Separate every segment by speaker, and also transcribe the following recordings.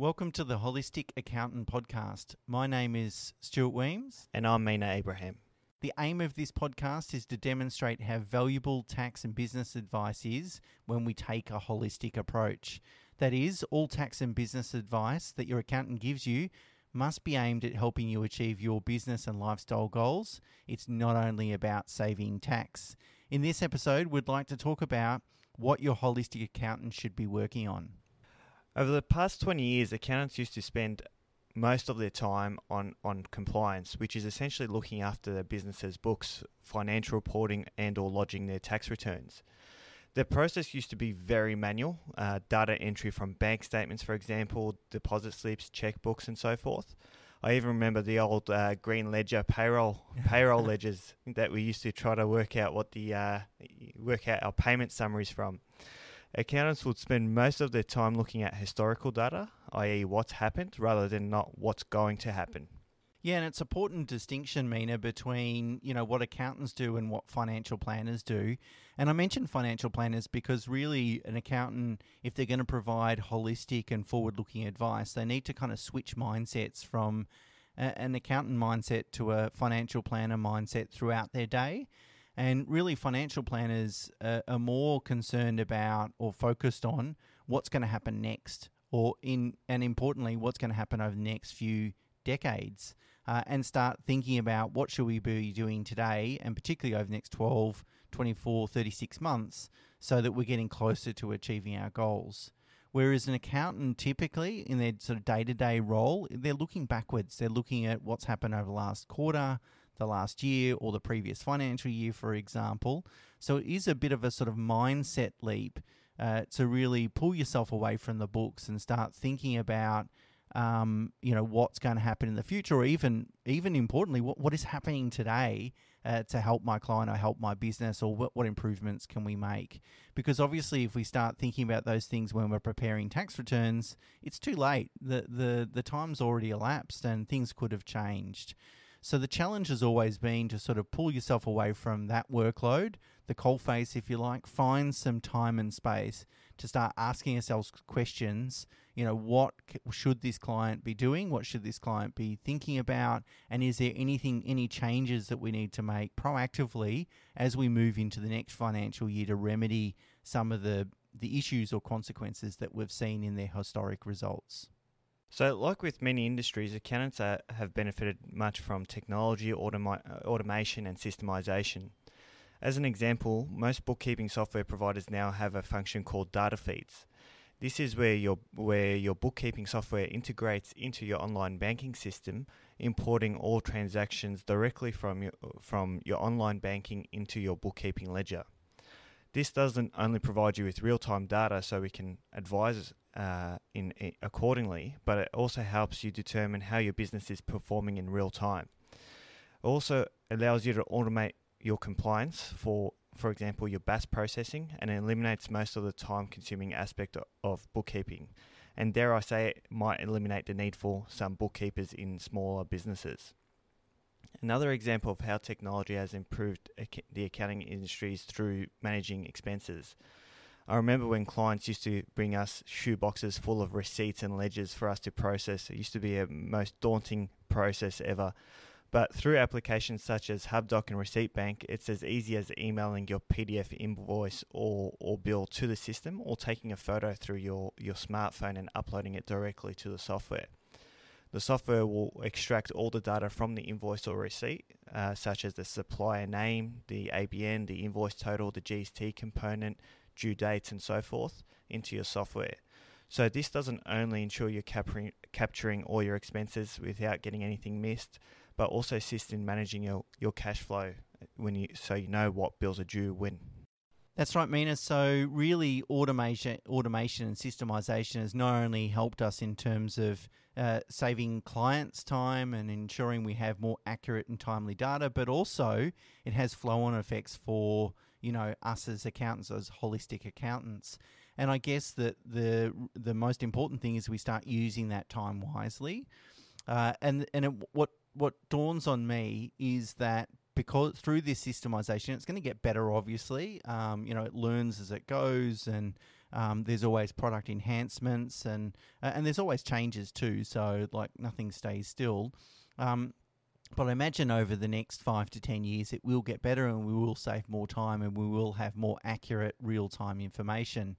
Speaker 1: Welcome to the Holistic Accountant Podcast. My name is Stuart Wemyss.
Speaker 2: And I'm Mena Abraham.
Speaker 1: The aim of this podcast is to demonstrate how valuable tax and business advice is when we take a holistic approach. That is, all tax and business advice that your accountant gives you must be aimed at helping you achieve your business and lifestyle goals. It's not only about saving tax. In this episode, we'd like to talk about what your holistic accountant should be working on.
Speaker 2: Over the past 20 years, accountants used to spend most of their time on, on compliance, which is essentially looking after their business's books, financial reporting, and or lodging their tax returns. The process used to be very manual, uh, data entry from bank statements, for example, deposit slips, checkbooks, and so forth. I even remember the old uh, green ledger payroll payroll ledgers that we used to try to work out what the uh, work out our payment summaries from. Accountants would spend most of their time looking at historical data, i.e., what's happened, rather than not what's going to happen.
Speaker 1: Yeah, and it's an important distinction, Mena, between you know what accountants do and what financial planners do. And I mentioned financial planners because really, an accountant, if they're going to provide holistic and forward-looking advice, they need to kind of switch mindsets from a, an accountant mindset to a financial planner mindset throughout their day. And really, financial planners are, are more concerned about or focused on what's going to happen next, or in and importantly, what's going to happen over the next few decades uh, and start thinking about what should we be doing today and particularly over the next 12 24 36 months so that we're getting closer to achieving our goals. Whereas an accountant typically in their sort of day-to-day role they're looking backwards. They're looking at what's happened over the last quarter the last year or the previous financial year for example so it is a bit of a sort of mindset leap uh, to really pull yourself away from the books and start thinking about um, you know what's going to happen in the future, or even even importantly, what what is happening today uh, to help my client or help my business, or what, what improvements can we make? Because obviously, if we start thinking about those things when we're preparing tax returns, it's too late. the the The time's already elapsed, and things could have changed. So the challenge has always been to sort of pull yourself away from that workload, the coalface, if you like, find some time and space to start asking ourselves questions. You know, what should this client be doing? What should this client be thinking about? And is there anything, any changes that we need to make proactively as we move into the next financial year to remedy some of the the issues or consequences that we've seen in their historic results?
Speaker 2: So, like with many industries, accountants are, have benefited much from technology, automa- uh, automation, and systemization. As an example, most bookkeeping software providers now have a function called data feeds. This is where your where your bookkeeping software integrates into your online banking system, importing all transactions directly from your from your online banking into your bookkeeping ledger. This doesn't only provide you with real-time data so we can advise uh, in, in accordingly, but it also helps you determine how your business is performing in real time. It also allows you to automate your compliance for, for example, your BAS processing, and eliminates most of the time-consuming aspect of bookkeeping. And dare I say, it might eliminate the need for some bookkeepers in smaller businesses. Another example of how technology has improved the accounting industry is through managing expenses. I remember when clients used to bring us shoe boxes full of receipts and ledgers for us to process. It used to be a most daunting process ever. But through applications such as HubDoc and Receipt Bank, it's as easy as emailing your PDF invoice or, or bill to the system or taking a photo through your, your smartphone and uploading it directly to the software. The software will extract all the data from the invoice or receipt, uh, such as the supplier name, the ABN, the invoice total, the GST component, due dates, and so forth, into your software. So this doesn't only ensure you're capturing, capturing all your expenses without getting anything missed, but also assist in managing your, your cash flow when you so you know what bills are due when.
Speaker 1: That's right, Mena. So really, automation, automation, and systemization has not only helped us in terms of uh, saving clients time and ensuring we have more accurate and timely data, but also it has flow-on effects for you know us as accountants, as holistic accountants. And I guess that the the most important thing is we start using that time wisely. Uh, and and it, what what dawns on me is that because through this systemization, it's going to get better. Obviously, um, you know, it learns as it goes, and Um, there's always product enhancements and uh, and there's always changes too. So like nothing stays still. Um, but I imagine over the next five to ten years, it will get better, and we will save more time, and we will have more accurate real time information.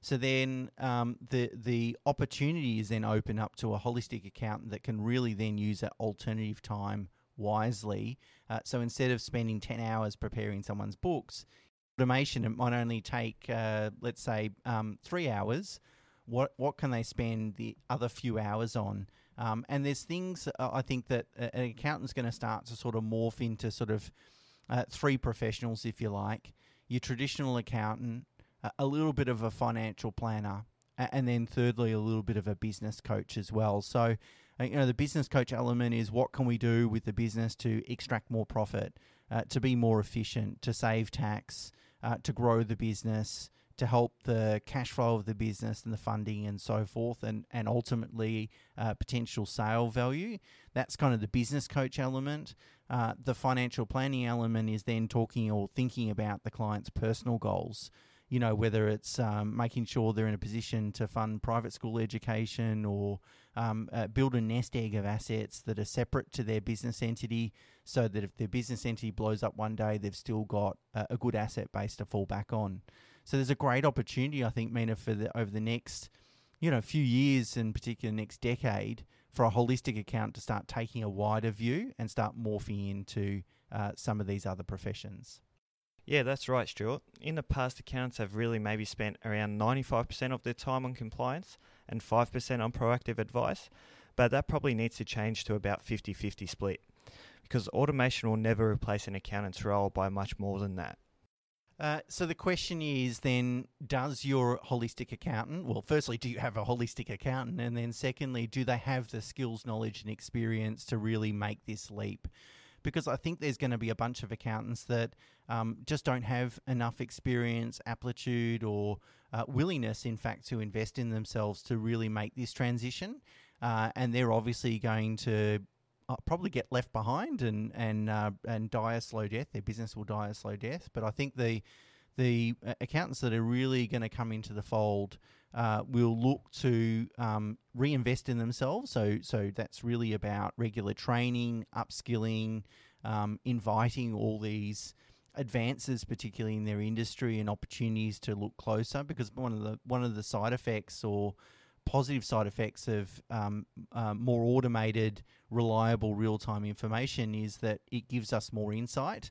Speaker 1: So then um, the the opportunities then open up to a holistic accountant that can really then use that alternative time wisely. Uh, so instead of spending ten hours preparing someone's books, automation it might only take uh, let's say um, three hours. What what can they spend the other few hours on? Um, and there's things uh, I think that an accountant's going to start to sort of morph into sort of uh, three professionals, if you like. Your traditional accountant, a little bit of a financial planner, and then thirdly, a little bit of a business coach as well. So, you know, the business coach element is what can we do with the business to extract more profit, uh, to be more efficient, to save tax, uh, to grow the business, to help the cash flow of the business and the funding and so forth, and and ultimately uh, potential sale value. That's kind of the business coach element. Uh, the financial planning element is then talking or thinking about the client's personal goals. You know, whether it's um, making sure they're in a position to fund private school education or um, uh, build a nest egg of assets that are separate to their business entity, so that if their business entity blows up one day, they've still got a, a good asset base to fall back on. So there's a great opportunity, I think, Mena, for the over the next, you know, few years, in particular next decade, for a holistic account to start taking a wider view and start morphing into uh, some of these other professions.
Speaker 2: Yeah, that's right, Stuart. In the past, accountants have really maybe spent around 95% of their time on compliance and 5% on proactive advice, but that probably needs to change to about 50 50 split because automation will never replace an accountant's role by much more than that.
Speaker 1: Uh, so the question is then, does your holistic accountant, well, firstly, do you have a holistic accountant? And then secondly, do they have the skills, knowledge, and experience to really make this leap? Because I think there's going to be a bunch of accountants that um, just don't have enough experience, aptitude, or uh, willingness, in fact, to invest in themselves to really make this transition. Uh, and they're obviously going to uh, probably get left behind and and uh, and die a slow death. Their business will die a slow death. But I think the the uh, accountants that are really going to come into the fold uh, will look to um, reinvest in themselves. So so that's really about regular training, upskilling, um, inviting all these advances, particularly in their industry, and opportunities to look closer. Because one of the one of the side effects or positive side effects of um, uh, more automated, reliable, real time information is that it gives us more insight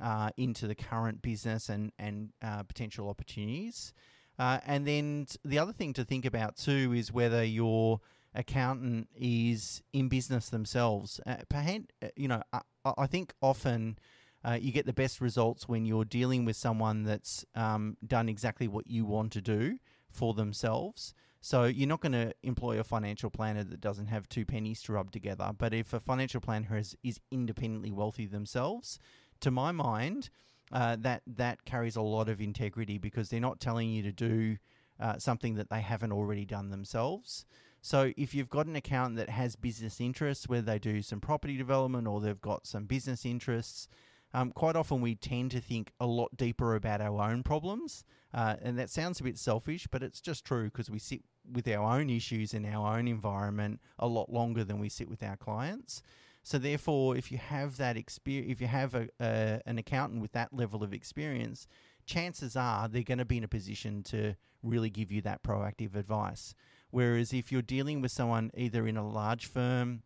Speaker 1: uh, into the current business and, and uh, potential opportunities. Uh, and then the other thing to think about too is whether your accountant is in business themselves. Uh, perhaps, uh, you know, I, I think often. Uh, you get the best results when you're dealing with someone that's um, done exactly what you want to do for themselves. So you're not going to employ a financial planner that doesn't have two pennies to rub together. But if a financial planner is, is independently wealthy themselves, to my mind, uh, that that carries a lot of integrity because they're not telling you to do uh, something that they haven't already done themselves. So if you've got an account that has business interests, where they do some property development or they've got some business interests, um, quite often we tend to think a lot deeper about our own problems. Uh, and that sounds a bit selfish, but it's just true because we sit with our own issues in our own environment a lot longer than we sit with our clients. So therefore, if you have that experience, if you have a, a, an accountant with that level of experience, chances are they're going to be in a position to really give you that proactive advice. Whereas if you're dealing with someone either in a large firm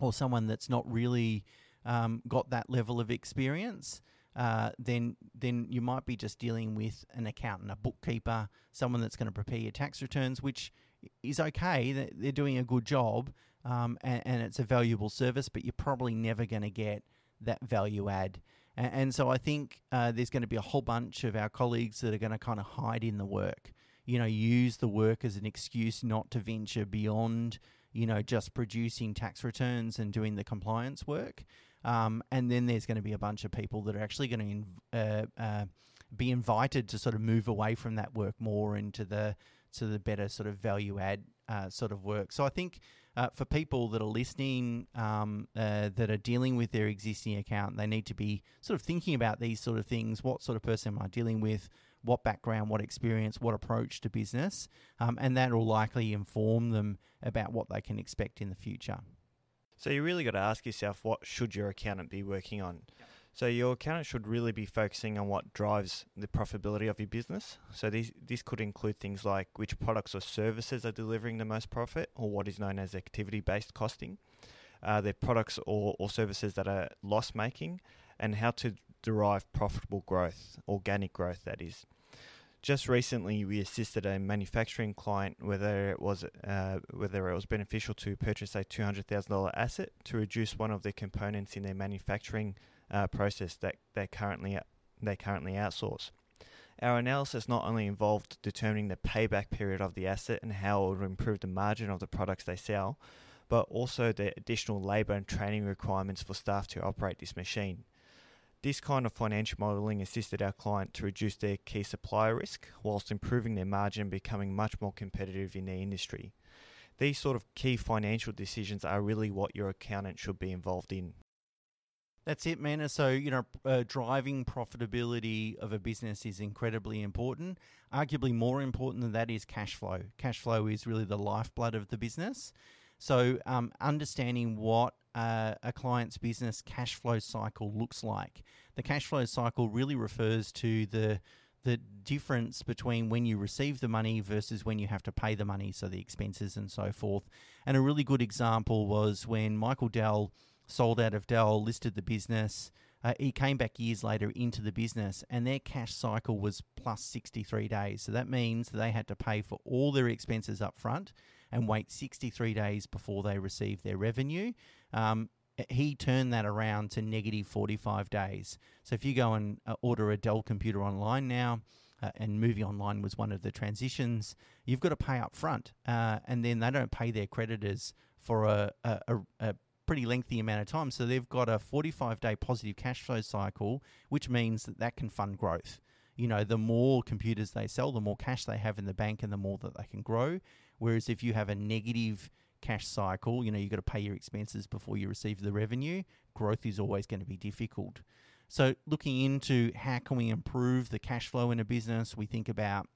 Speaker 1: or someone that's not really um, got that level of experience, uh, then then you might be just dealing with an accountant, a bookkeeper, someone that's going to prepare your tax returns, which is okay. They're doing a good job, um, and, and, it's a valuable service, but you're probably never going to get that value add. And, and so I think uh, there's going to be a whole bunch of our colleagues that are going to kind of hide in the work. You know, use the work as an excuse not to venture beyond, you know, just producing tax returns and doing the compliance work. Um, and then there's going to be a bunch of people that are actually going to uh, uh, be invited to sort of move away from that work more into the to the better sort of value add uh, sort of work. So I think uh, for people that are listening, um, uh, that are dealing with their existing account, they need to be sort of thinking about these sort of things. What sort of person am I dealing with? what background, what experience, what approach to business, um, and that will likely inform them about what they can expect in the future.
Speaker 2: So you really got to ask yourself, what should your accountant be working on? So your accountant should really be focusing on what drives the profitability of your business. So this this could include things like which products or services are delivering the most profit, or what is known as activity based costing. Uh, the products or, or services that are loss making, and how to derive profitable growth, organic growth that is. Just recently, we assisted a manufacturing client whether it was uh, whether it was beneficial to purchase a two hundred thousand dollar asset to reduce one of the components in their manufacturing uh, process that they currently they currently outsource. Our analysis not only involved determining the payback period of the asset and how it would improve the margin of the products they sell, but also the additional labour and training requirements for staff to operate this machine. This kind of financial modelling assisted our client to reduce their key supplier risk whilst improving their margin and becoming much more competitive in their industry. These sort of key financial decisions are really what your accountant should be involved in.
Speaker 1: That's it, man. So, you know, uh, driving profitability of a business is incredibly important. Arguably, more important than that is cash flow. Cash flow is really the lifeblood of the business. So, um, understanding what uh, a client's business cash flow cycle looks like. The cash flow cycle really refers to the the difference between when you receive the money versus when you have to pay the money, so the expenses and so forth. And a really good example was when Michael Dell sold out of Dell, listed the business. Uh, he came back years later into the business, and their cash cycle was plus 63 days. So that means they had to pay for all their expenses up front and wait 63 days before they received their revenue. Um, he turned that around to negative 45 days. So if you go and uh, order a Dell computer online now, uh, and movie online was one of the transitions, you've got to pay up front. Uh, and then they don't pay their creditors for a, a, a, a pretty lengthy amount of time. So they've got a 45 day positive cash flow cycle, which means that that can fund growth. You know, the more computers they sell, the more cash they have in the bank and the more that they can grow. Whereas if you have a negative cash cycle, you know, you've got to pay your expenses before you receive the revenue, growth is always going to be difficult. So looking into how can we improve the cash flow in a business, we think about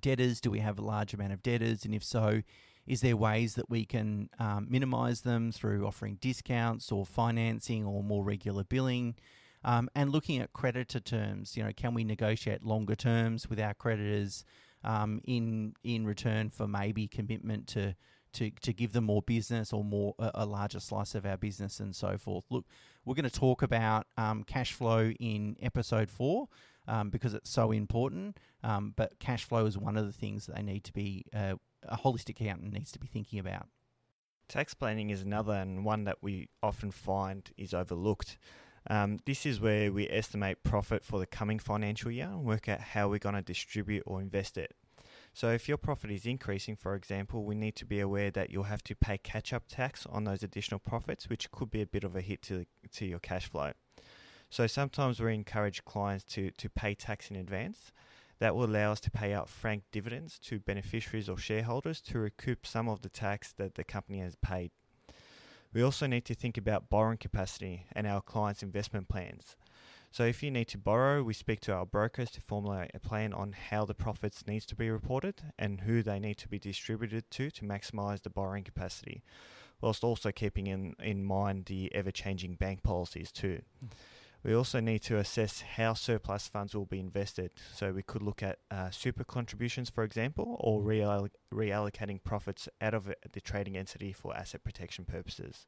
Speaker 1: debtors. Do we have a large amount of debtors? And if so, is there ways that we can um, minimize them through offering discounts or financing or more regular billing? Um, and looking at creditor terms, you know, can we negotiate longer terms with our creditors um, in in return for maybe commitment to to, to give them more business or more a, larger slice of our business and so forth. Look, we're going to talk about um, cash flow in episode four um, because it's so important. Um, but cash flow is one of the things that they need to be uh, a holistic accountant needs to be thinking about.
Speaker 2: Tax planning is another and one that we often find is overlooked. Um, this is where we estimate profit for the coming financial year and work out how we're going to distribute or invest it. So, if your profit is increasing, for example, we need to be aware that you'll have to pay catch up tax on those additional profits, which could be a bit of a hit to, to your cash flow. So, sometimes we encourage clients to, to pay tax in advance that will allow us to pay out franked dividends to beneficiaries or shareholders to recoup some of the tax that the company has paid. We also need to think about borrowing capacity and our clients' investment plans. So if you need to borrow, we speak to our brokers to formulate a plan on how the profits needs to be reported and who they need to be distributed to to maximize the borrowing capacity, whilst also keeping in, in mind the ever-changing bank policies too. Mm. We also need to assess how surplus funds will be invested. So we could look at uh, super contributions, for example, or reall- reallocating profits out of the trading entity for asset protection purposes.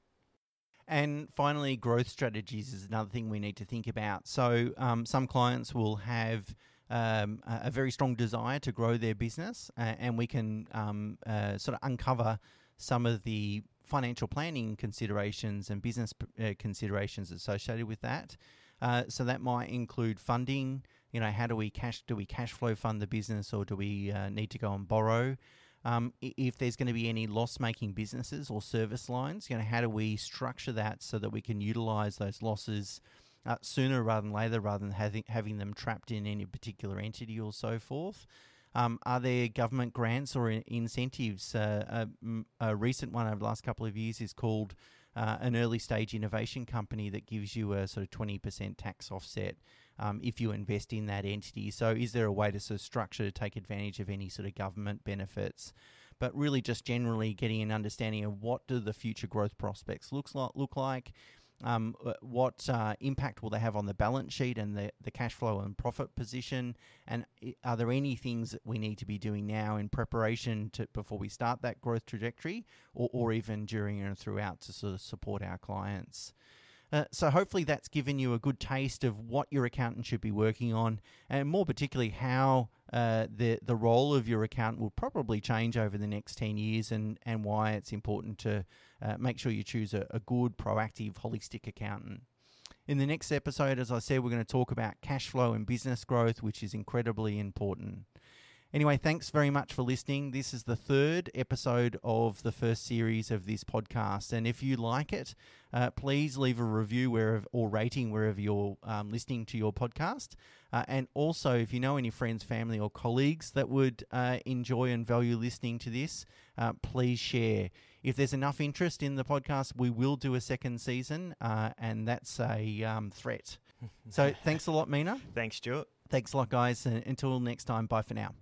Speaker 1: And finally, growth strategies is another thing we need to think about. So um, some clients will have um, a very strong desire to grow their business, uh, and we can um, uh, sort of uncover some of the financial planning considerations and business uh, considerations associated with that. Uh, so that might include funding. You know, how do we cash? Do we cash flow fund the business, or do we uh, need to go and borrow? Um, if there's going to be any loss-making businesses or service lines, you know, how do we structure that so that we can utilize those losses uh, sooner rather than later, rather than having having them trapped in any particular entity or so forth? Um, are there government grants or incentives? Uh, a, a, recent one over the last couple of years is called uh, an early stage innovation company that gives you a sort of 20% tax offset um, if you invest in that entity. So, is there a way to sort of structure to take advantage of any sort of government benefits? But really, just generally getting an understanding of what do the future growth prospects looks like look like. Um, uh, what uh, impact will they have on the balance sheet and the, the cash flow and profit position? And are there any things that we need to be doing now in preparation to before we start that growth trajectory, or, or even during and throughout to sort of support our clients? Uh, so hopefully that's given you a good taste of what your accountant should be working on, and more particularly how uh, the the role of your accountant will probably change over the next ten years, and and why it's important to uh, make sure you choose a, a good, proactive, holistic accountant. In the next episode, as I said, we're going to talk about cash flow and business growth, which is incredibly important. Anyway, thanks very much for listening. This is the third episode of the first series of this podcast. And if you like it, uh, please leave a review wherever or rating wherever you're um, listening to your podcast. Uh, and also, if you know any friends, family, or colleagues that would uh, enjoy and value listening to this, uh, please share. If there's enough interest in the podcast, we will do a second season, uh, and that's a um, threat. so, thanks a lot, Mena.
Speaker 2: Thanks, Stuart.
Speaker 1: Thanks a lot, guys. And until next time, bye for now.